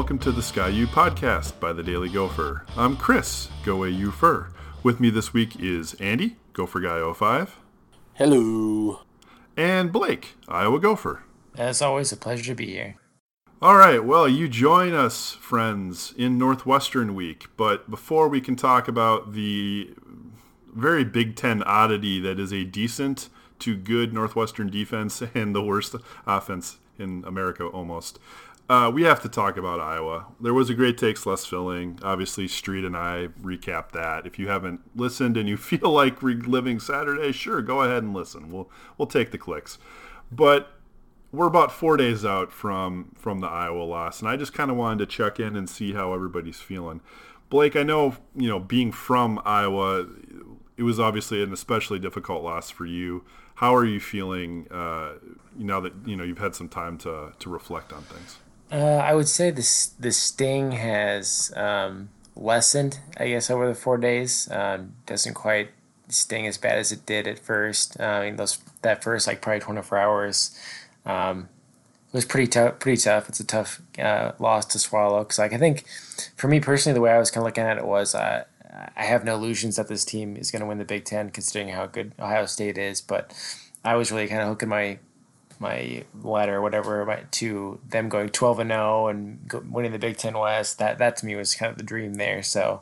Hello and welcome to the Sky U podcast by the Daily Gopher. I'm Chris, GoAUpher. With me this week is Andy, Gopher Guy 05, Hello. and Blake, Iowa Gopher. As always, a pleasure to be here. All right, well, you join us, friends, in Northwestern Week. But before we can talk about the very Big Ten oddity that is a decent to good Northwestern defense and the worst offense in America almost, uh, we have to talk about Iowa. There was a great takes less filling. Obviously, Street and I recapped that. If you haven't listened and you feel like reliving Saturday, sure, go ahead and listen. We'll we'll take the clicks. But we're about four days out from from the Iowa loss, and I just kind of wanted to check in and see how everybody's feeling. Blake, I know you know being from Iowa, it was obviously an especially difficult loss for you. How are you feeling uh, now that you know you've had some time to to reflect on things? Uh, I would say this the sting has um, lessened, I guess, over the four days. Um, doesn't quite sting as bad as it did at first. Uh, I mean, those that first like probably twenty four hours um, was pretty tough. Pretty tough. It's a tough uh, loss to swallow because, like, I think for me personally, the way I was kind of looking at it was, uh, I have no illusions that this team is going to win the Big Ten, considering how good Ohio State is. But I was really kind of hooking my my letter, whatever to them going 12 and 0 and winning the Big Ten West. That that to me was kind of the dream there. So,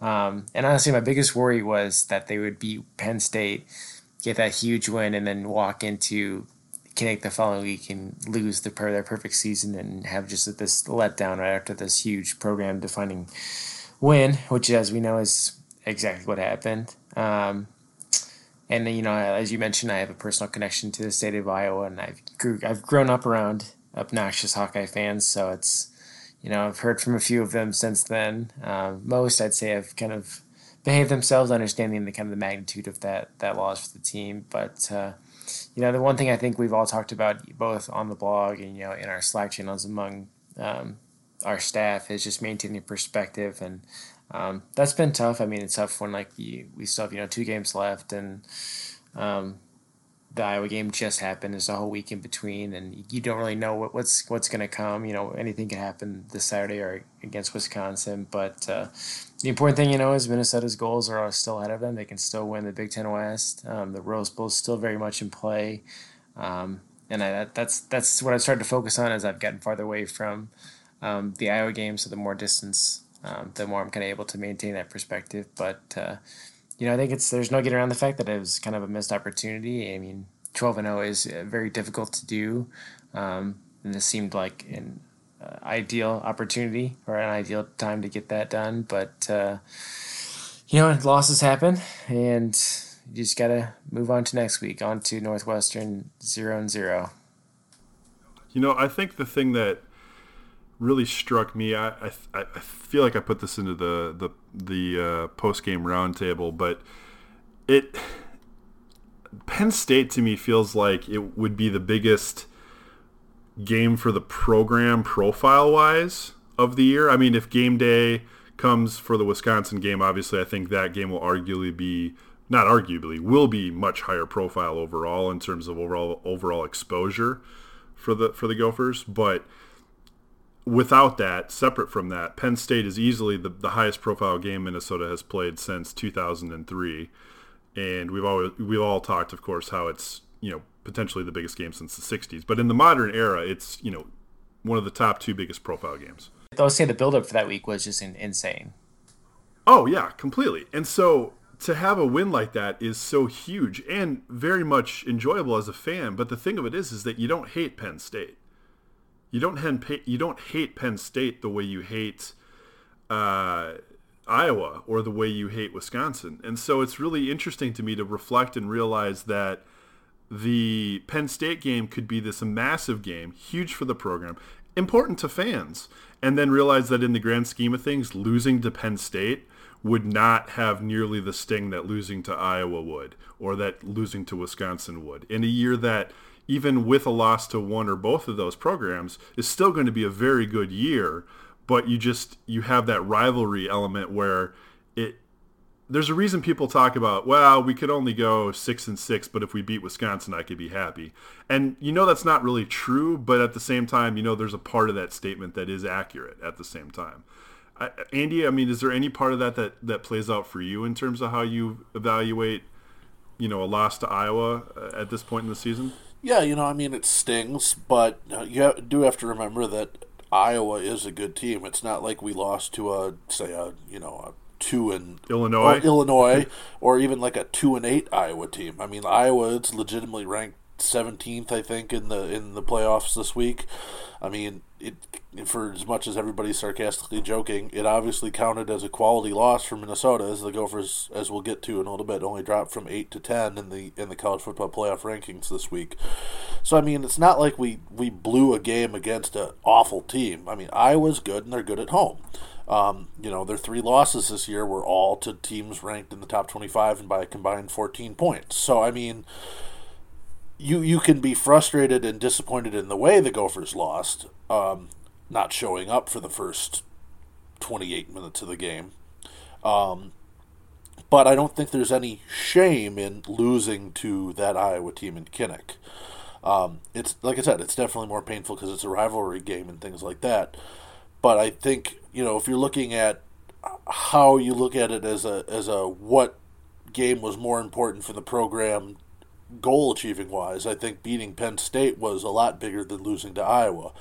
um, and honestly, my biggest worry was that they would beat Penn State, get that huge win, and then walk into Kinnick the following week and lose the their perfect season and have just this letdown right after this huge program defining win, which as we know is exactly what happened. Um, and you know, as you mentioned, I have a personal connection to the state of Iowa, and I've grew, I've grown up around obnoxious Hawkeye fans, so it's you know I've heard from a few of them since then. Uh, most I'd say have kind of behaved themselves, understanding the kind of the magnitude of that that loss for the team, but. Uh, you know, the one thing I think we've all talked about both on the blog and, you know, in our Slack channels among um, our staff is just maintaining perspective. And um, that's been tough. I mean, it's tough when, like, you, we still have, you know, two games left and um, the Iowa game just happened. There's a whole week in between, and you don't really know what, what's what's going to come. You know, anything can happen this Saturday or against Wisconsin. But uh, the important thing, you know, is Minnesota's goals are still ahead of them. They can still win the Big Ten West. Um, the Rose Bowl is still very much in play, um, and I, that, that's that's what I've started to focus on as I've gotten farther away from um, the Iowa game. So the more distance, um, the more I'm kind of able to maintain that perspective. But uh, you know, I think it's there's no getting around the fact that it was kind of a missed opportunity. I mean, 12 and 0 is uh, very difficult to do, um, and this seemed like an uh, ideal opportunity or an ideal time to get that done. But uh, you know, losses happen, and you just gotta move on to next week, on to Northwestern zero and zero. You know, I think the thing that really struck me. I, I, I feel like I put this into the the the uh, post game roundtable, but it Penn State to me feels like it would be the biggest game for the program profile wise of the year. I mean, if game day comes for the Wisconsin game, obviously I think that game will arguably be not arguably will be much higher profile overall in terms of overall overall exposure for the for the Gophers, but without that, separate from that, Penn State is easily the, the highest profile game Minnesota has played since 2003. And we've always we've all talked, of course, how it's you know potentially the biggest game since the 60s. But in the modern era, it's you know one of the top two biggest profile games. I would say the buildup for that week was just insane. Oh yeah, completely. And so to have a win like that is so huge and very much enjoyable as a fan. But the thing of it is, is that you don't hate Penn State you don't hate you don't hate Penn State the way you hate uh, Iowa or the way you hate Wisconsin, and so it's really interesting to me to reflect and realize that the Penn State game could be this massive game, huge for the program, important to fans, and then realize that in the grand scheme of things, losing to Penn State would not have nearly the sting that losing to Iowa would, or that losing to Wisconsin would, in a year that even with a loss to one or both of those programs, is still going to be a very good year. But you just you have that rivalry element where it there's a reason people talk about, well, we could only go six and six, but if we beat Wisconsin, I could be happy. And you know that's not really true, but at the same time, you know there's a part of that statement that is accurate at the same time. I, Andy, I mean, is there any part of that, that that plays out for you in terms of how you evaluate, you know, a loss to Iowa uh, at this point in the season? Yeah, you know, I mean, it stings, but uh, you do have to remember that Iowa is a good team. It's not like we lost to a, say, a you know, a two and Illinois, or Illinois, or even like a two and eight Iowa team. I mean, Iowa is legitimately ranked seventeenth, I think, in the in the playoffs this week. I mean, it for as much as everybody's sarcastically joking, it obviously counted as a quality loss for Minnesota, as the Gophers, as we'll get to in a little bit, only dropped from eight to ten in the in the college football playoff rankings this week. So I mean, it's not like we we blew a game against an awful team. I mean, Iowa's good and they're good at home. Um, you know, their three losses this year were all to teams ranked in the top 25 and by a combined 14 points. So, I mean, you you can be frustrated and disappointed in the way the Gophers lost, um, not showing up for the first 28 minutes of the game. Um, but I don't think there's any shame in losing to that Iowa team in Kinnick. Um, it's like I said, it's definitely more painful because it's a rivalry game and things like that. But I think you know if you're looking at how you look at it as a as a what game was more important for the program goal achieving wise, I think beating Penn State was a lot bigger than losing to Iowa.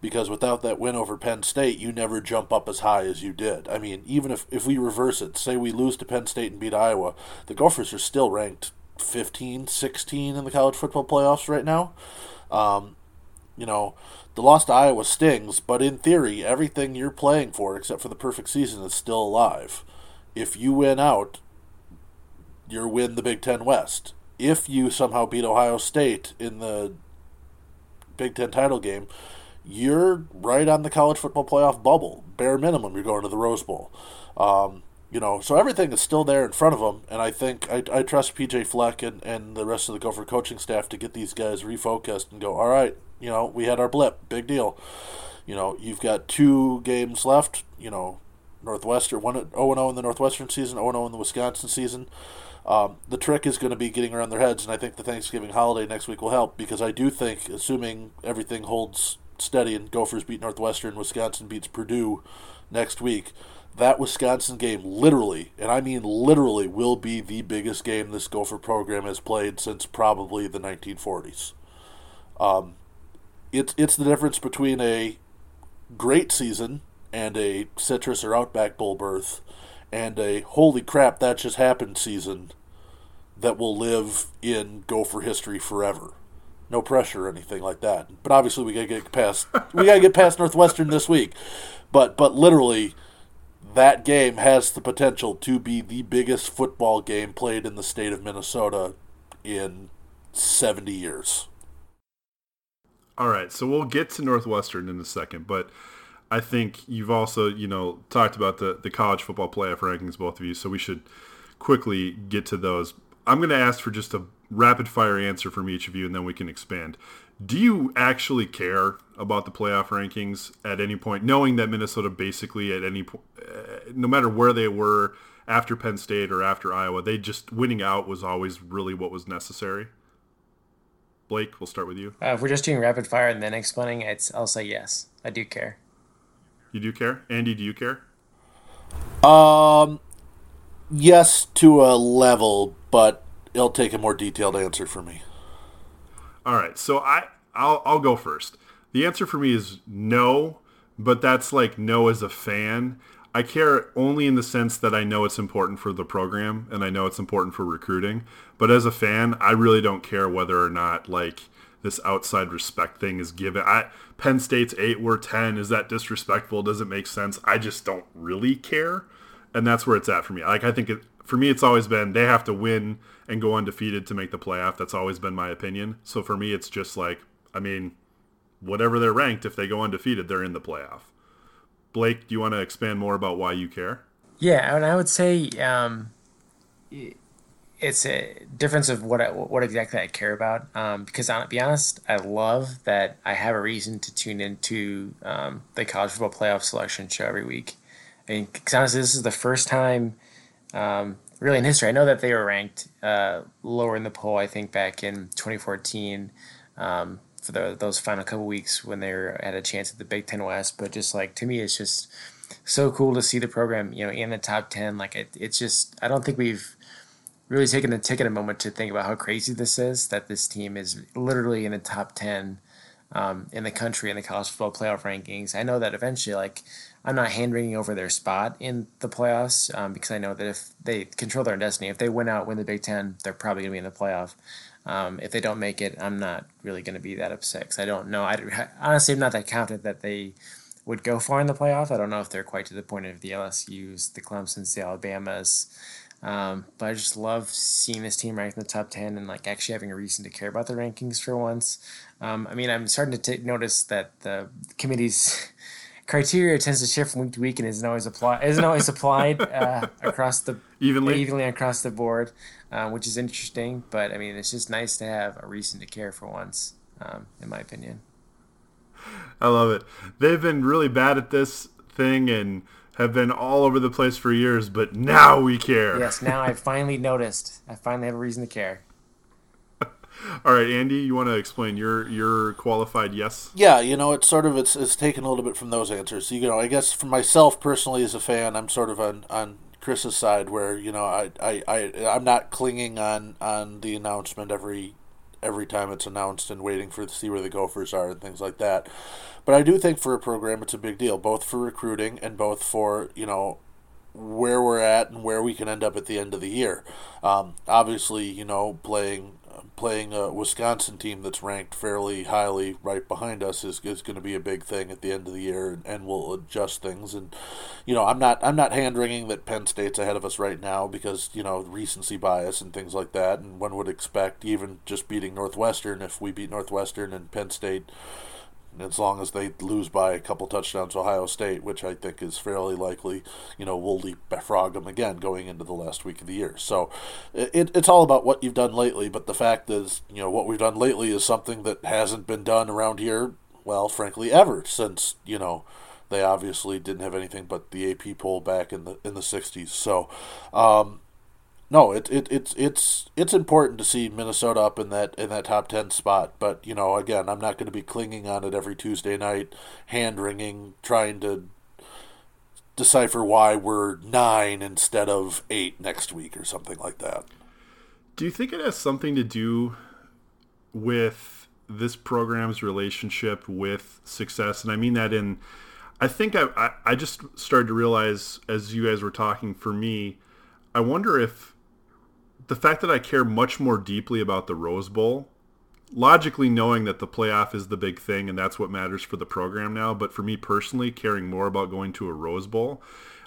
Because without that win over Penn State, you never jump up as high as you did. I mean, even if, if we reverse it, say we lose to Penn State and beat Iowa, the Gophers are still ranked 15, 16 in the college football playoffs right now. Um, you know, the loss to Iowa stings, but in theory, everything you're playing for, except for the perfect season, is still alive. If you win out, you win the Big Ten West. If you somehow beat Ohio State in the Big Ten title game, you're right on the college football playoff bubble. Bare minimum, you're going to the Rose Bowl. Um, you know, so everything is still there in front of them, and I think I, I trust PJ Fleck and, and the rest of the Gopher coaching staff to get these guys refocused and go, all right, you know, we had our blip, big deal. You know, you've got two games left. You know, Northwestern one oh zero in the Northwestern season, zero oh zero in the Wisconsin season. Um, the trick is going to be getting around their heads, and I think the Thanksgiving holiday next week will help because I do think, assuming everything holds steady and Gophers beat Northwestern, Wisconsin beats Purdue next week, that Wisconsin game literally, and I mean literally, will be the biggest game this Gopher program has played since probably the 1940s. Um, it's it's the difference between a great season and a citrus or outback bowl berth and a holy crap that just happened season that will live in gopher history forever. No pressure or anything like that. But obviously we gotta get past we gotta get past northwestern this week. But but literally that game has the potential to be the biggest football game played in the state of minnesota in 70 years. All right, so we'll get to Northwestern in a second, but I think you've also, you know, talked about the, the college football playoff rankings, both of you, so we should quickly get to those. I'm going to ask for just a rapid fire answer from each of you, and then we can expand. Do you actually care about the playoff rankings at any point, knowing that Minnesota basically at any point, uh, no matter where they were after Penn State or after Iowa, they just winning out was always really what was necessary? Blake, we'll start with you. Uh, if we're just doing rapid fire and then explaining, it's I'll say yes. I do care. Do you do care, Andy? Do you care? Um, yes, to a level, but it'll take a more detailed answer for me. All right, so I I'll I'll go first. The answer for me is no, but that's like no as a fan. I care only in the sense that I know it's important for the program and I know it's important for recruiting. But as a fan, I really don't care whether or not like this outside respect thing is given. I Penn State's eight, we're ten. Is that disrespectful? Does it make sense? I just don't really care, and that's where it's at for me. Like I think it, for me, it's always been they have to win and go undefeated to make the playoff. That's always been my opinion. So for me, it's just like I mean, whatever they're ranked, if they go undefeated, they're in the playoff. Blake, do you want to expand more about why you care? Yeah, and I would say um, it's a difference of what I, what exactly I care about. Um, because to be honest, I love that I have a reason to tune into um, the college football playoff selection show every week. I mean, because honestly, this is the first time um, really in history. I know that they were ranked uh, lower in the poll. I think back in 2014 um, for the, those final couple weeks when they were, had a chance at the Big Ten West. But just like to me, it's just so cool to see the program, you know, in the top 10. Like it, it's just I don't think we've really taking a taken a moment to think about how crazy this is. That this team is literally in the top 10 um, in the country in the college football playoff rankings. I know that eventually, like, I'm not hand wringing over their spot in the playoffs um, because I know that if they control their own destiny, if they win out, win the Big Ten, they're probably going to be in the playoff. Um, if they don't make it, I'm not really going to be that upset because I don't know. I honestly am not that confident that they would go far in the playoff. I don't know if they're quite to the point of the LSU's, the Clemson's, the Alabamas. Um, but I just love seeing this team ranked in the top 10 and like actually having a reason to care about the rankings for once. Um, I mean, I'm starting to t- notice that the committee's criteria tends to shift from week to week and isn't always applied isn't always applied uh, across the evenly evenly across the board, uh, which is interesting. But I mean, it's just nice to have a reason to care for once, um, in my opinion. I love it. They've been really bad at this thing and have been all over the place for years, but now we care. Yes, now I finally noticed. I finally have a reason to care. All right, Andy, you want to explain your your qualified yes? Yeah, you know, it's sort of it's it's taken a little bit from those answers. You know, I guess for myself personally as a fan, I'm sort of on on Chris's side where you know I I, I I'm not clinging on on the announcement every every time it's announced and waiting for to see where the Gophers are and things like that. But I do think for a program it's a big deal, both for recruiting and both for you know where we're at and where we can end up at the end of the year. Um, obviously, you know, playing playing a Wisconsin team that's ranked fairly highly right behind us is, is going to be a big thing at the end of the year, and, and we'll adjust things. And you know, I'm not I'm not hand wringing that Penn State's ahead of us right now because you know recency bias and things like that, and one would expect even just beating Northwestern if we beat Northwestern and Penn State as long as they lose by a couple touchdowns to Ohio State, which I think is fairly likely, you know, we'll leapfrog them again going into the last week of the year. So it, it's all about what you've done lately, but the fact is, you know, what we've done lately is something that hasn't been done around here, well, frankly, ever since, you know, they obviously didn't have anything but the AP poll back in the in the 60s. So, um, no, it, it it's it's it's important to see Minnesota up in that in that top ten spot. But you know, again, I'm not going to be clinging on it every Tuesday night, hand wringing, trying to decipher why we're nine instead of eight next week or something like that. Do you think it has something to do with this program's relationship with success? And I mean that in, I think I I, I just started to realize as you guys were talking. For me, I wonder if the fact that I care much more deeply about the Rose Bowl, logically knowing that the playoff is the big thing and that's what matters for the program now, but for me personally, caring more about going to a Rose Bowl,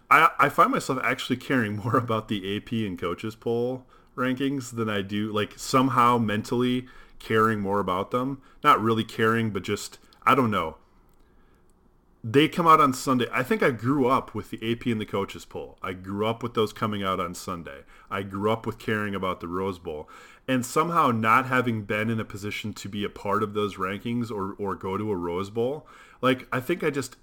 I, I find myself actually caring more about the AP and coaches poll rankings than I do, like somehow mentally caring more about them. Not really caring, but just, I don't know they come out on Sunday. I think I grew up with the AP and the coaches poll. I grew up with those coming out on Sunday. I grew up with caring about the Rose Bowl. And somehow not having been in a position to be a part of those rankings or, or go to a Rose Bowl, like I think I just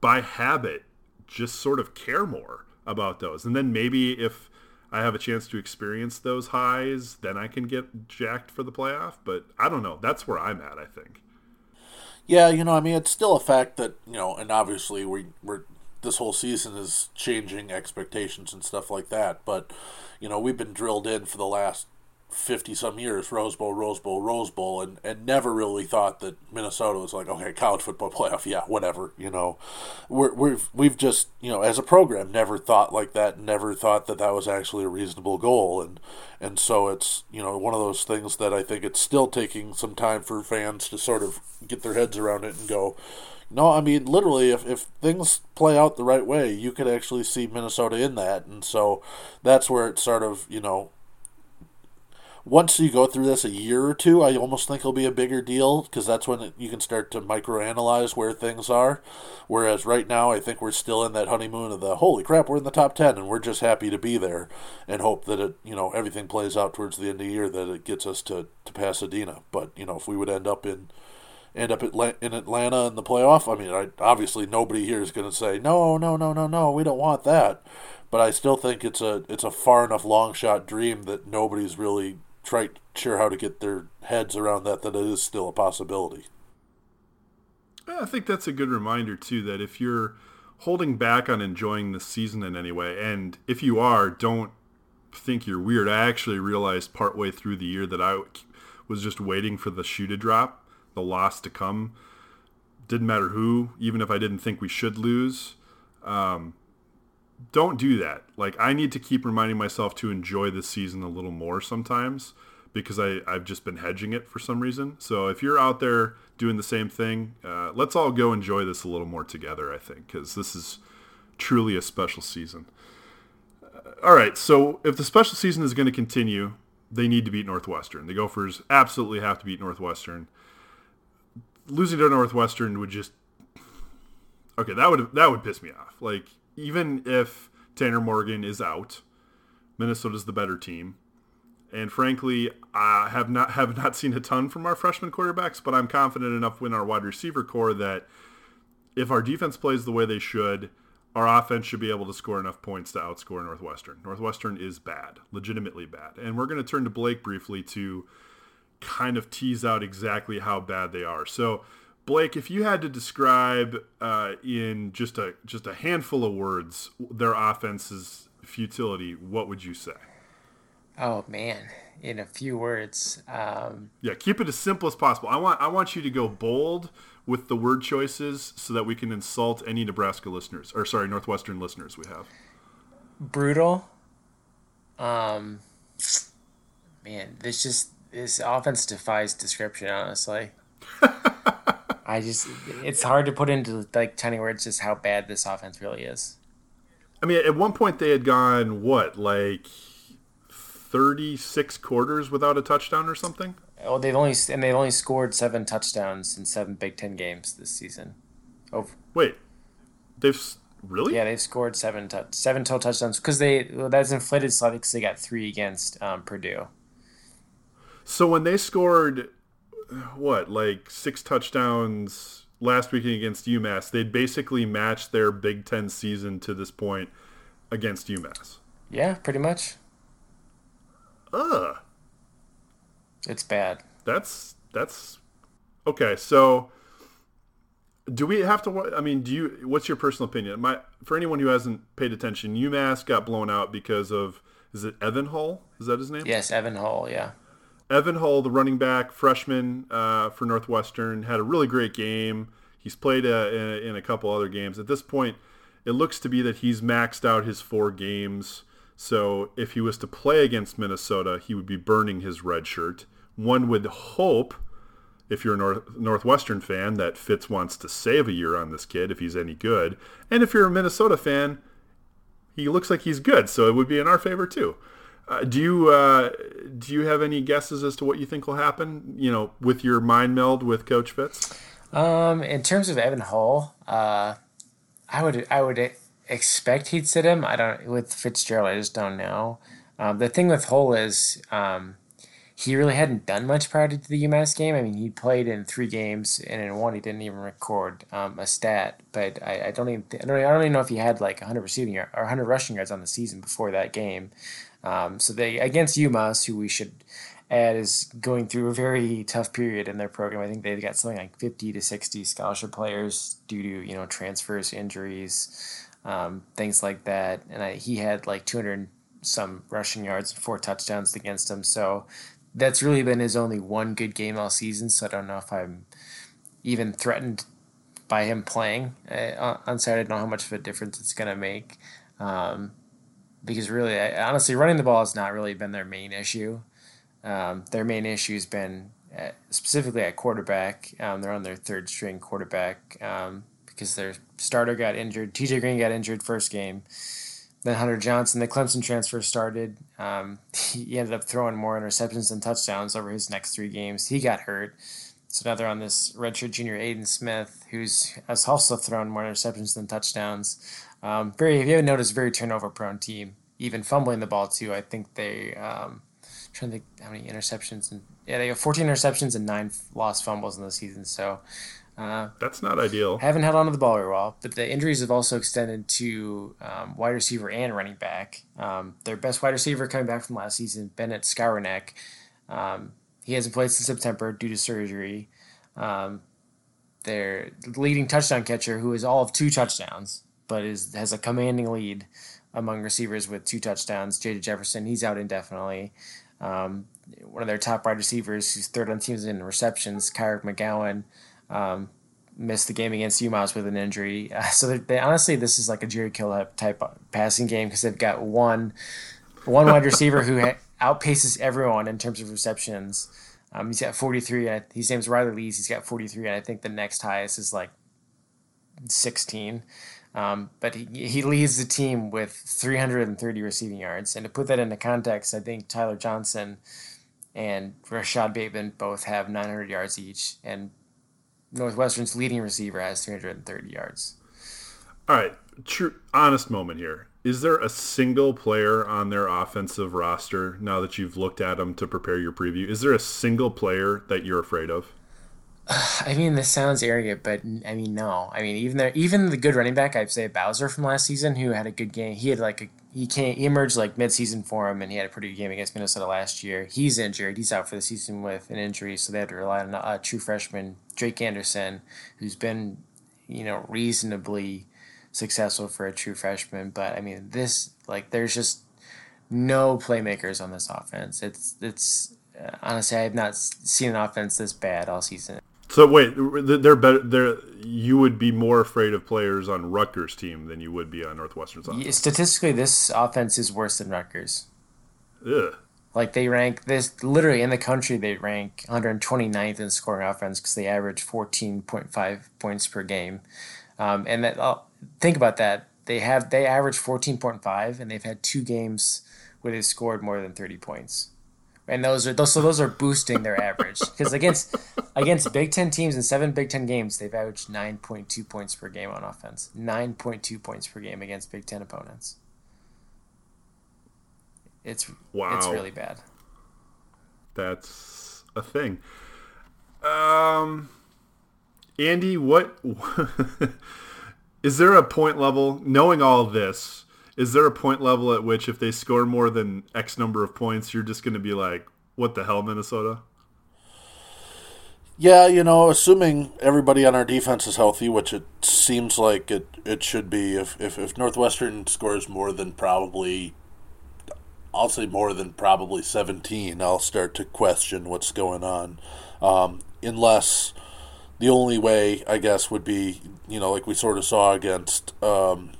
by habit just sort of care more about those. And then maybe if I have a chance to experience those highs, then I can get jacked for the playoff. But I don't know. That's where I'm at, I think. Yeah, you know, I mean, it's still a fact that you know, and obviously we we're this whole season is changing expectations and stuff like that. But you know, we've been drilled in for the last 50 some years Rose Bowl, Rose Bowl, Rose Bowl, and, and never really thought that Minnesota was like, okay, college football playoff, yeah, whatever, you know. We're, we've, we've just, you know, as a program, never thought like that, never thought that that was actually a reasonable goal. And, and so it's, you know, one of those things that I think it's still taking some time for fans to sort of get their heads around it and go, no, I mean, literally, if, if things play out the right way, you could actually see Minnesota in that. And so that's where it sort of, you know, once you go through this a year or two, I almost think it'll be a bigger deal because that's when you can start to microanalyze where things are. Whereas right now, I think we're still in that honeymoon of the holy crap, we're in the top ten, and we're just happy to be there, and hope that it, you know, everything plays out towards the end of the year that it gets us to to Pasadena. But you know, if we would end up in end up in Atlanta in the playoff, I mean, I, obviously nobody here is going to say no, no, no, no, no, we don't want that. but I still think it's a it's a far enough long shot dream that nobody's really tried sure how to get their heads around that that it is still a possibility. I think that's a good reminder too that if you're holding back on enjoying the season in any way, and if you are, don't think you're weird. I actually realized partway through the year that I was just waiting for the shoe to drop, the loss to come. Didn't matter who, even if I didn't think we should lose. Um, don't do that. Like I need to keep reminding myself to enjoy the season a little more sometimes because I, I've just been hedging it for some reason. So if you're out there doing the same thing, uh, let's all go enjoy this a little more together, I think, because this is truly a special season. Uh, all right, so if the special season is going to continue, they need to beat Northwestern. The Gophers absolutely have to beat Northwestern. Losing to Northwestern would just okay. That would that would piss me off. Like even if Tanner Morgan is out, Minnesota's the better team. And frankly, I have not have not seen a ton from our freshman quarterbacks, but I'm confident enough in our wide receiver corps that if our defense plays the way they should, our offense should be able to score enough points to outscore Northwestern. Northwestern is bad, legitimately bad. And we're going to turn to Blake briefly to kind of tease out exactly how bad they are. So, Blake, if you had to describe uh, in just a just a handful of words their offense's futility, what would you say? Oh man, in a few words. Um, yeah, keep it as simple as possible. I want I want you to go bold with the word choices so that we can insult any Nebraska listeners or sorry Northwestern listeners we have. Brutal. Um, man, this just this offense defies description. Honestly, I just it's hard to put into like tiny words just how bad this offense really is. I mean, at one point they had gone what like 36 quarters without a touchdown or something. Oh, they've only and they've only scored seven touchdowns in seven Big Ten games this season. Oh, wait, they've really? Yeah, they've scored seven seven total touchdowns because they well, that's inflated slightly because they got three against um, Purdue. So when they scored, what like six touchdowns last weekend against UMass, they'd basically matched their Big Ten season to this point against UMass. Yeah, pretty much. Ugh. It's bad. That's that's okay. So, do we have to? I mean, do you? What's your personal opinion? My for anyone who hasn't paid attention, UMass got blown out because of is it Evan Hall? Is that his name? Yes, Evan Hall. Yeah. Evan Hull, the running back, freshman uh, for Northwestern, had a really great game. He's played uh, in, in a couple other games. At this point, it looks to be that he's maxed out his four games. So if he was to play against Minnesota, he would be burning his red shirt. One would hope, if you're a North, Northwestern fan, that Fitz wants to save a year on this kid if he's any good. And if you're a Minnesota fan, he looks like he's good, so it would be in our favor too. Uh, do you uh, do you have any guesses as to what you think will happen? You know, with your mind meld with Coach Fitz. Um, in terms of Evan Hull, uh, I would I would expect he'd sit him. I don't with Fitzgerald. I just don't know. Um, the thing with Hull is um, he really hadn't done much prior to the UMass game. I mean, he played in three games, and in one he didn't even record um, a stat. But I, I don't even I don't, I don't even know if he had like 100 receiving or 100 rushing yards on the season before that game. Um, so they against UMass, who we should add is going through a very tough period in their program. I think they've got something like 50 to 60 scholarship players due to you know transfers, injuries um, things like that. And I, he had like 200 some rushing yards and four touchdowns against him. So that's really been his only one good game all season. So I don't know if I'm even threatened by him playing uh, on Saturday. I don't know how much of a difference it's going to make. Um, because really, I, honestly, running the ball has not really been their main issue. Um, their main issue has been at, specifically at quarterback. Um, they're on their third string quarterback. Um, because their starter got injured. TJ Green got injured first game. Then Hunter Johnson, the Clemson transfer, started. Um, he ended up throwing more interceptions than touchdowns over his next three games. He got hurt. So now they're on this redshirt junior Aidan Smith, who's has also thrown more interceptions than touchdowns. Um, very, if you haven't noticed, very turnover prone team. Even fumbling the ball too. I think they. Um, trying to think how many interceptions and yeah, they have 14 interceptions and nine lost fumbles in the season. So Uh, That's not ideal. haven't held on to the ball very well, but the injuries have also extended to um, wide receiver and running back. Um, their best wide receiver coming back from last season, Bennett Skowronek, um, he hasn't played since September due to surgery. Um, their leading touchdown catcher, who is all of two touchdowns, but is has a commanding lead among receivers with two touchdowns, Jada Jefferson, he's out indefinitely. Um, one of their top wide receivers, who's third on teams in receptions, Kyric McGowan, um, missed the game against UMass with an injury. Uh, so they, honestly, this is like a Jerry Kill type passing game because they've got one one wide receiver who ha- outpaces everyone in terms of receptions. Um, he's got 43. And his name's Riley Lees. He's got 43, and I think the next highest is like 16. Um, but he, he leads the team with 330 receiving yards. And to put that into context, I think Tyler Johnson and Rashod Bateman both have 900 yards each, and Northwestern's leading receiver has 330 yards. All right, true, honest moment here. Is there a single player on their offensive roster now that you've looked at them to prepare your preview? Is there a single player that you're afraid of? I mean, this sounds arrogant, but I mean, no. I mean, even the even the good running back, I'd say Bowser from last season, who had a good game. He had like a he came he emerged like midseason for him, and he had a pretty good game against Minnesota last year. He's injured. He's out for the season with an injury, so they had to rely on a true freshman Drake Anderson, who's been you know reasonably successful for a true freshman. But I mean, this like there's just no playmakers on this offense. It's it's uh, honestly I have not seen an offense this bad all season. So wait, they're better. They're you would be more afraid of players on Rutgers' team than you would be on Northwestern's offense. Statistically, this offense is worse than Rutgers. Ugh. Like they rank this literally in the country, they rank 129th in scoring offense because they average 14.5 points per game, um, and that uh, think about that. They have they average 14.5, and they've had two games where they've scored more than 30 points and those are those so those are boosting their average because against against Big Ten teams in seven Big Ten games they've averaged nine point two points per game on offense, nine point two points per game against Big Ten opponents. It's wow, it's really bad. That's a thing. Um, Andy, what is there a point level knowing all this? Is there a point level at which if they score more than X number of points, you're just going to be like, what the hell, Minnesota? Yeah, you know, assuming everybody on our defense is healthy, which it seems like it, it should be, if, if, if Northwestern scores more than probably, I'll say more than probably 17, I'll start to question what's going on. Um, unless the only way, I guess, would be, you know, like we sort of saw against um,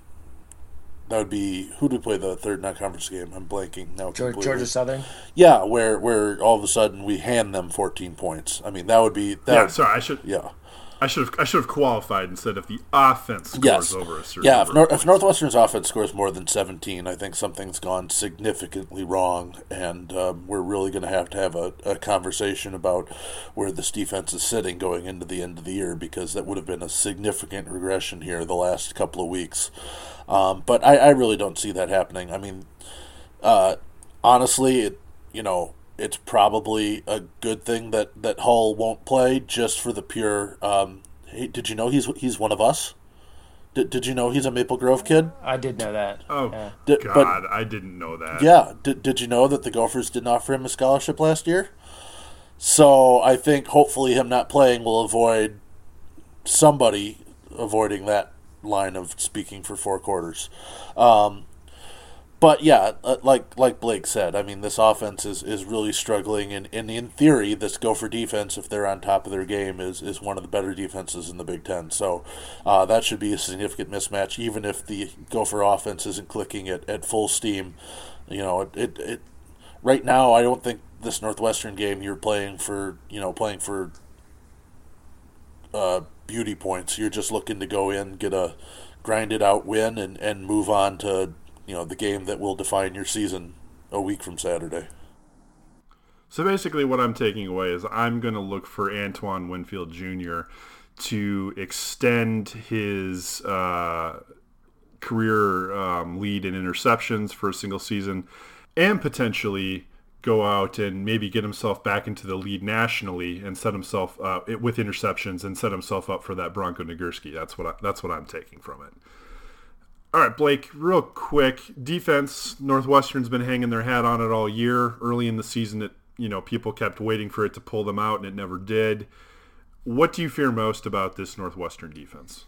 that would be who did play the third non-conference game? I'm blanking now. Georgia, Georgia Southern. Yeah, where where all of a sudden we hand them 14 points. I mean, that would be. That yeah, would, sorry, I should. Yeah. I should have I should have qualified instead said if the offense scores yes. over a certain yeah if, Nor- if, Northwestern's offense scores more than 17 I think something's gone significantly wrong and um, we're really going to have to have a, a, conversation about where this defense is sitting going into the end of the year because that would have been a significant regression here the last couple of weeks um, but I, I, really don't see that happening I mean uh, honestly it you know it's probably a good thing that, that Hull won't play just for the pure. Um, hey, did you know he's he's one of us? Did, did you know he's a Maple Grove kid? I did know that. Oh yeah. did, God, but, I didn't know that. Yeah, did, did you know that the Gophers didn't offer him a scholarship last year? So I think hopefully him not playing will avoid somebody avoiding that line of speaking for four quarters. Um, but yeah, uh, like like Blake said, I mean, this offense is, is really struggling, and, and in theory, this Gopher defense, if they're on top of their game, is, is one of the better defenses in the Big Ten. So uh, that should be a significant mismatch, even if the Gopher offense isn't clicking at, at full steam. You know, it, it, it right now, I don't think this Northwestern game you're playing for, you know, playing for uh, beauty points. You're just looking to go in, get a grinded out win, and, and move on to you know the game that will define your season a week from Saturday. So basically, what I'm taking away is I'm going to look for Antoine Winfield Jr. to extend his uh, career um, lead in interceptions for a single season, and potentially go out and maybe get himself back into the lead nationally and set himself uh, with interceptions and set himself up for that Bronco Nagurski. That's what I, that's what I'm taking from it. All right, Blake, real quick defense. Northwestern's been hanging their hat on it all year. Early in the season, it you know people kept waiting for it to pull them out, and it never did. What do you fear most about this Northwestern defense?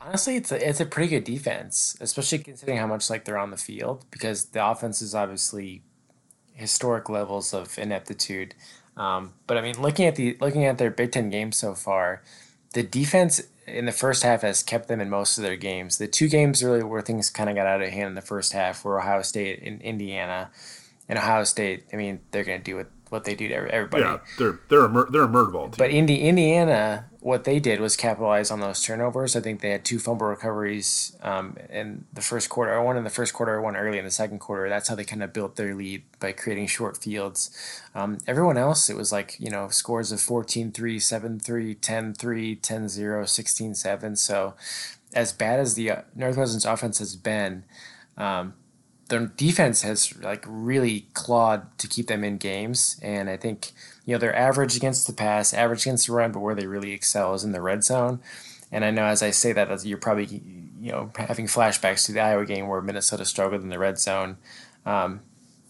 Honestly, it's a it's a pretty good defense, especially considering how much like they're on the field because the offense is obviously historic levels of ineptitude. Um, but I mean, looking at the looking at their Big Ten games so far, the defense in the first half has kept them in most of their games. The two games really where things kind of got out of hand in the first half were Ohio State and Indiana. And Ohio State, I mean, they're going to do what what they do to everybody. Yeah, they're they're a mur- they're a murder ball team. But Indi- Indiana, what they did was capitalize on those turnovers. I think they had two fumble recoveries um, in the first quarter, one in the first quarter, one early in the second quarter. That's how they kind of built their lead by creating short fields. Um, everyone else, it was like you know scores of 14-3, 7-3, 10-3, 10-0, 16-7. So as bad as the uh, Northwestern's offense has been. Um, their defense has like really clawed to keep them in games, and I think you know they're average against the pass, average against the run, but where they really excel is in the red zone. And I know as I say that, you're probably you know having flashbacks to the Iowa game where Minnesota struggled in the red zone. Um,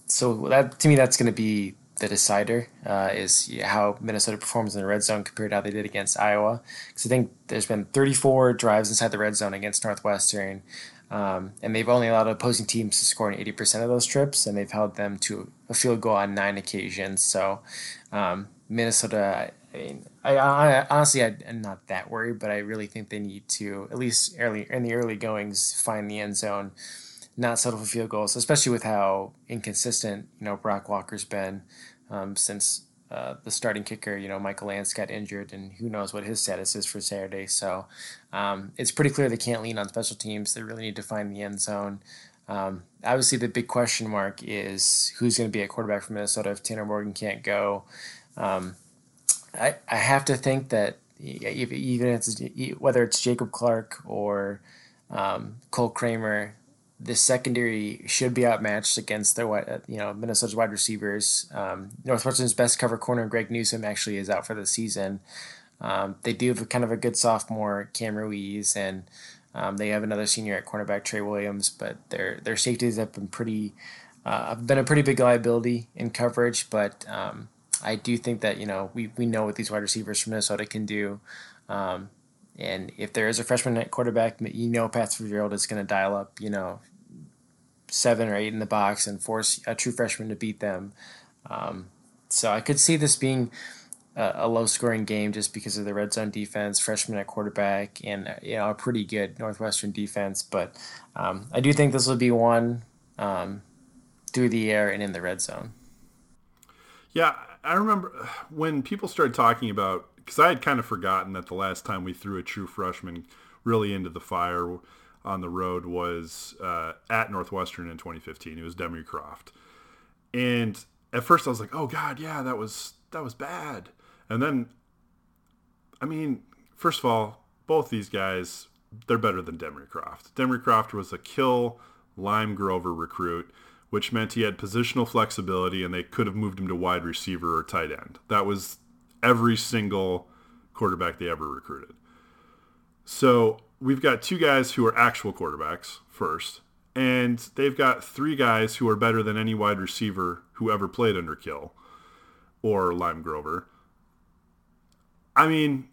so that to me, that's going to be the decider uh, is how Minnesota performs in the red zone compared to how they did against Iowa. Because I think there's been 34 drives inside the red zone against Northwestern, um, and they've only allowed opposing teams to score in 80% of those trips, and they've held them to a field goal on nine occasions. So, um, Minnesota, I, mean, I, I, honestly, I, am not that worried, but I really think they need to, at least early in the early goings, find the end zone, not settle for field goals, especially with how inconsistent, you know, Brock Walker's been um, since uh, the starting kicker, you know, Michael Lantz got injured, and who knows what his status is for Saturday. So um, it's pretty clear they can't lean on special teams. They really need to find the end zone. Um, obviously, the big question mark is who's going to be at quarterback for Minnesota if Tanner Morgan can't go. Um, I, I have to think that even if it's, whether it's Jacob Clark or um, Cole Kramer, the secondary should be outmatched against their you know Minnesota's wide receivers. Um, Northwestern's best cover corner Greg Newsome actually is out for the season. Um, they do have kind of a good sophomore Cam Ruiz, and um, they have another senior at cornerback Trae Williams, but their their safeties have been pretty uh, been a pretty big liability in coverage. But um, I do think that you know we we know what these wide receivers from Minnesota can do. Um, and if there is a freshman at quarterback, you know Pat Fitzgerald is going to dial up, you know, seven or eight in the box and force a true freshman to beat them. Um, so I could see this being a, low scoring game just because of the red zone defense, freshman at quarterback, and you know a pretty good Northwestern defense. But um, I do think this will be one um, through the air and in the red zone. Yeah, I remember when people started talking about because I had kind of forgotten that the last time we threw a true freshman really into the fire on the road was uh, at Northwestern in 2015. It was Demry Croft, and at first I was like, "Oh God, yeah, that was that was bad." And then, I mean, first of all, both these guys they're better than Demry Croft. Demry Croft was a kill Limegrover recruit, which meant he had positional flexibility, and they could have moved him to wide receiver or tight end. That was every single quarterback they ever recruited. So we've got two guys who are actual quarterbacks first, and they've got three guys who are better than any wide receiver who ever played under Kill or Limegrover. I mean,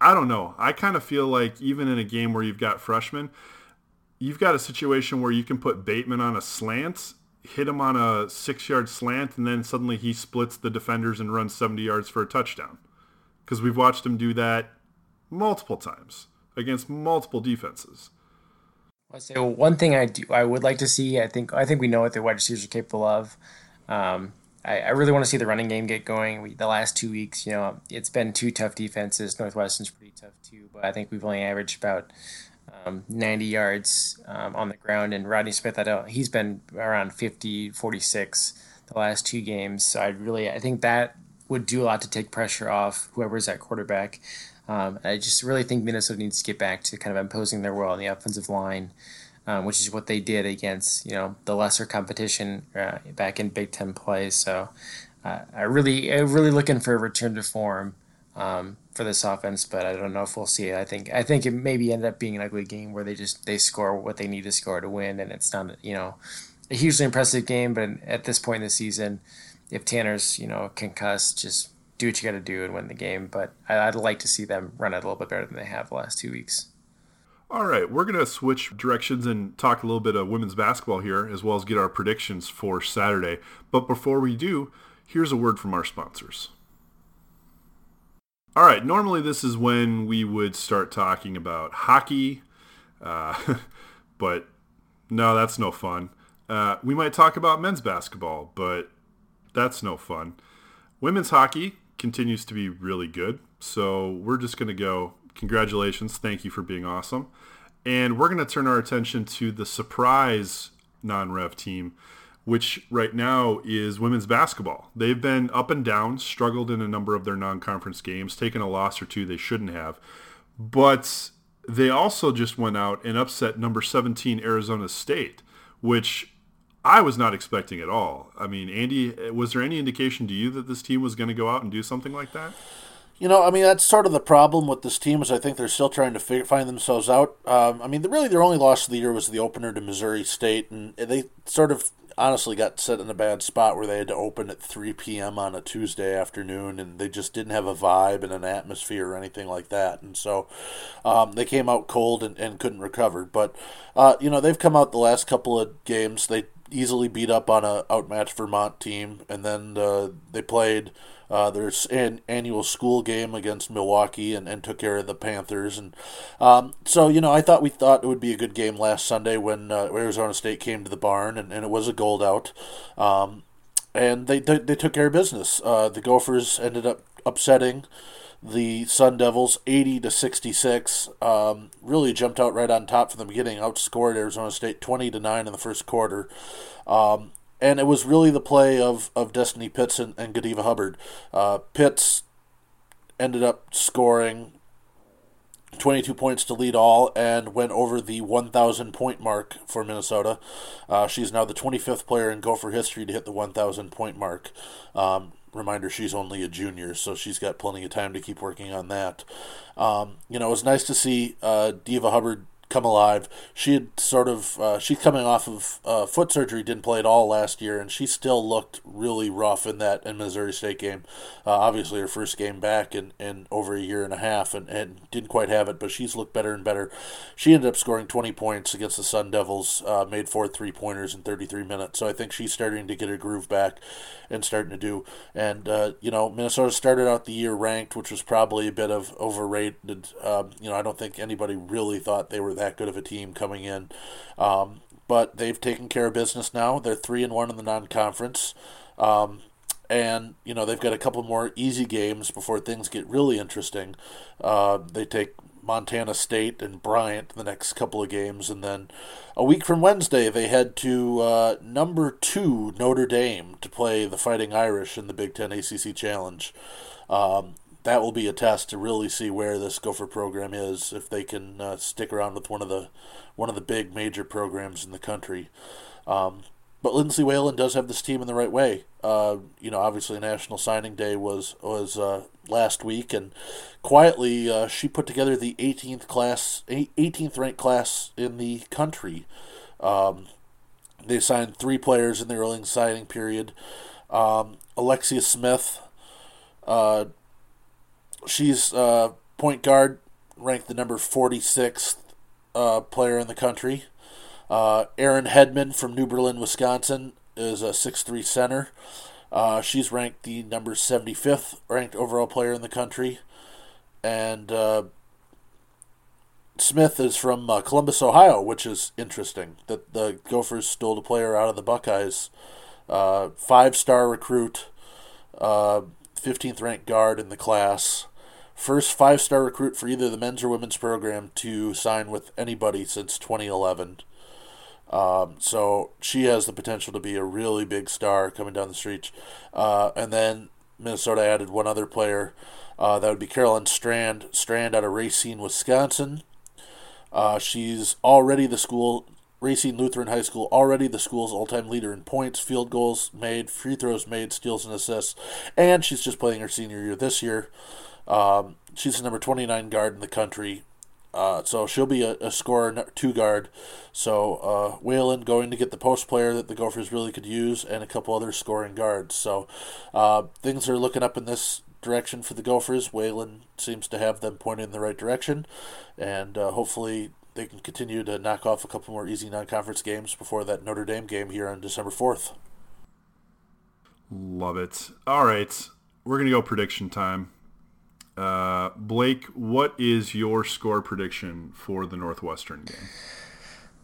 I don't know. I kind of feel like even in a game where you've got freshmen, you've got a situation where you can put Bateman on a slant, hit him on a six yard slant, and then suddenly he splits the defenders and runs 70 yards for a touchdown. Because we've watched him do that multiple times against multiple defenses. I say well, one thing I do I would like to see. I think I think we know what the wide receivers are capable of. Um, I, I, really want to see the running game get going. We, the last two weeks, you know, it's been two tough defenses. Northwestern's pretty tough too, but I think we've only averaged about um, 90 yards um, on the ground. And Rodney Smith, I don't, he's been around 50, 46 the last two games. So I really, I think that would do a lot to take pressure off whoever's at quarterback. Um, I just really think Minnesota needs to get back to kind of imposing their will on the offensive line. Um, which is what they did against you know the lesser competition uh, back in Big Ten play. So uh, I really, I'm really looking for a return to form um, for this offense, but I don't know if we'll see it. I think I think it maybe end up being an ugly game where they just they score what they need to score to win, and it's not you know a hugely impressive game. But at this point in the season, if Tanner's you know concussed, just do what you got to do and win the game. But I'd like to see them run it a little bit better than they have the last two weeks. All right, we're going to switch directions and talk a little bit of women's basketball here, as well as get our predictions for Saturday. But before we do, here's a word from our sponsors. All right, normally this is when we would start talking about hockey, uh, but no, that's no fun. Uh, we might talk about men's basketball, but that's no fun. Women's hockey continues to be really good, so we're just going to go congratulations. Thank you for being awesome. And we're going to turn our attention to the surprise non rev team, which right now is women's basketball. They've been up and down, struggled in a number of their non conference games, taken a loss or two they shouldn't have. But they also just went out and upset number 17 Arizona State, which I was not expecting at all. I mean, Andy, was there any indication to you that this team was going to go out and do something like that? You know, I mean, that's sort of the problem with this team is I think they're still trying to figure, find themselves out. Um, I mean, really their only loss of the year was the opener to Missouri State, and they sort of honestly got set in a bad spot where they had to open at 3 p.m. on a Tuesday afternoon, and they just didn't have a vibe and an atmosphere or anything like that. And so um, they came out cold and, and couldn't recover. But, uh, you know, they've come out the last couple of games. They easily beat up on a outmatched Vermont team, and then uh, they played – uh, there's an annual school game against Milwaukee and, and took care of the Panthers. And um, so, you know, I thought we thought it would be a good game last Sunday when uh, Arizona State came to the barn and, and it was a gold out. Um, and they, they, they, took care of business. Uh, the Gophers ended up upsetting the Sun Devils 80 to 66. Um, really jumped out right on top from the beginning, outscored Arizona State 20 to 9 in the first quarter. Um, and it was really the play of, of Destiny Pitts and, and Gadiva Hubbard. Uh, Pitts ended up scoring 22 points to lead all and went over the 1,000 point mark for Minnesota. Uh, she's now the 25th player in Gopher history to hit the 1,000 point mark. Um, reminder, she's only a junior, so she's got plenty of time to keep working on that. Um, you know, it was nice to see uh, Diva Hubbard come alive. She had sort of uh, she's coming off of uh, foot surgery, didn't play at all last year, and she still looked really rough in that in Missouri State game. Uh, obviously, her first game back in, in over a year and a half, and, and didn't quite have it, but she's looked better and better. She ended up scoring 20 points against the Sun Devils, uh, made four three pointers in 33 minutes. So I think she's starting to get her groove back and starting to do. And uh, you know, Minnesota started out the year ranked, which was probably a bit of overrated. Um, you know, I don't think anybody really thought they were that good of a team coming in. Um, but they've taken care of business now. They're three and one in the non-conference, um, and you know they've got a couple more easy games before things get really interesting. Uh, they take Montana State and Bryant the next couple of games, and then a week from Wednesday they head to uh, number two Notre Dame to play the Fighting Irish in the Big Ten ACC Challenge. Um, that will be a test to really see where this Gopher program is if they can uh, stick around with one of the one of the big major programs in the country. Um, but Lindsay Whalen does have this team in the right way. Uh, you know, obviously National Signing Day was was uh, last week, and quietly uh, she put together the 18th class, 18th ranked class in the country. Um, they signed three players in the early signing period. Um, Alexia Smith, uh, She's uh, point guard, ranked the number 46th uh, player in the country. Uh, Erin Hedman from New Berlin, Wisconsin, is a six-three center. Uh, she's ranked the number 75th ranked overall player in the country. And uh, Smith is from uh, Columbus, Ohio, which is interesting that the Gophers stole a player out of the Buckeyes. Uh, five star recruit, uh, 15th ranked guard in the class. First five star recruit for either the men's or women's program to sign with anybody since 2011. Um, so she has the potential to be a really big star coming down the street. Uh, and then Minnesota added one other player. Uh, that would be Carolyn Strand. Strand out of Racine, Wisconsin. Uh, she's already the school Racine Lutheran High School, already the school's all time leader in points, field goals made, free throws made, steals and assists, and she's just playing her senior year this year. Um, she's the number 29 guard in the country. Uh, so she'll be a, a scorer, two guard. So uh, Whalen going to get the post player that the Gophers really could use, and a couple other scoring guards. So uh, things are looking up in this direction for the Gophers. Whalen seems to have them pointed in the right direction, and uh, hopefully they can continue to knock off a couple more easy non-conference games before that Notre Dame game here on December fourth. Love it. All right, we're gonna go prediction time. Uh, Blake, what is your score prediction for the Northwestern game?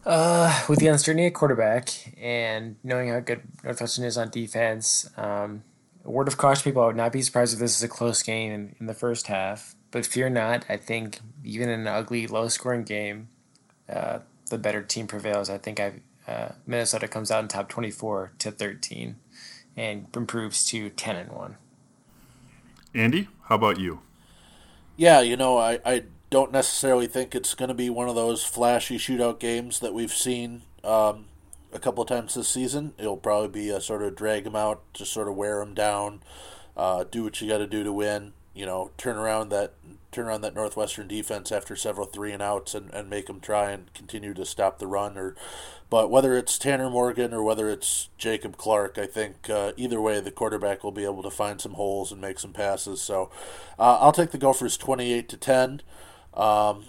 Uh, with the uncertainty at quarterback and knowing how good Northwestern is on defense, um, a word of caution, people, I would not be surprised if this is a close game in, in the first half. But fear not. I think even in an ugly, low-scoring game, uh, the better team prevails. I think I uh, Minnesota comes out in top 24 to 13 and improves to 10 and 1. Andy, how about you? Yeah, you know, I, I don't necessarily think it's going to be one of those flashy shootout games that we've seen um, a couple of times this season. It'll probably be a sort of drag them out, just sort of wear them down, uh, do what you got to do to win. You know, turn around that turn around that Northwestern defense after several three and outs and, and make them try and continue to stop the run. Or, but whether it's Tanner Morgan or whether it's Jacob Clark, I think uh, either way the quarterback will be able to find some holes and make some passes. So, uh, I'll take the Gophers twenty eight to ten. Um,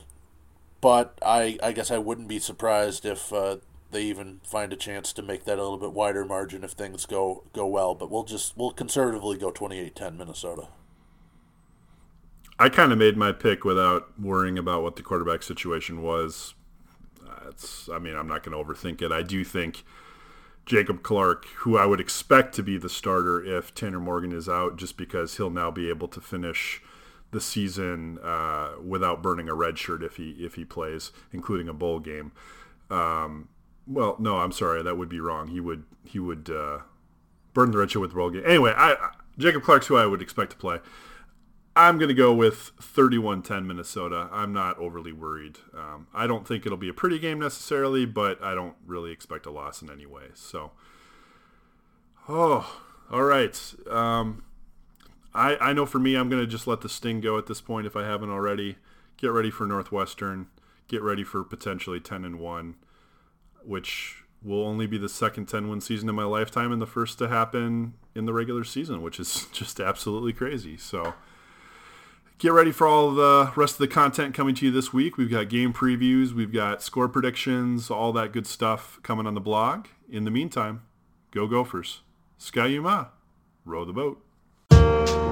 but I I guess I wouldn't be surprised if uh, they even find a chance to make that a little bit wider margin if things go go well. But we'll just we'll conservatively go 28-10 Minnesota. I kind of made my pick without worrying about what the quarterback situation was. It's, I mean, I'm not going to overthink it. I do think Jacob Clark, who I would expect to be the starter if Tanner Morgan is out, just because he'll now be able to finish the season uh, without burning a red shirt if he if he plays, including a bowl game. Um, well, no, I'm sorry, that would be wrong. He would he would uh, burn the red shirt with the bowl game. Anyway, I, Jacob Clark's who I would expect to play. I'm going to go with 31-10 Minnesota. I'm not overly worried. Um, I don't think it'll be a pretty game necessarily, but I don't really expect a loss in any way. So, oh, all right. Um, I I know for me, I'm going to just let the sting go at this point if I haven't already. Get ready for Northwestern. Get ready for potentially 10 and one, which will only be the second 10 win season in my lifetime and the first to happen in the regular season, which is just absolutely crazy. So get ready for all the rest of the content coming to you this week. We've got game previews, we've got score predictions, all that good stuff coming on the blog. In the meantime, go Gophers. Gophers, row the boat.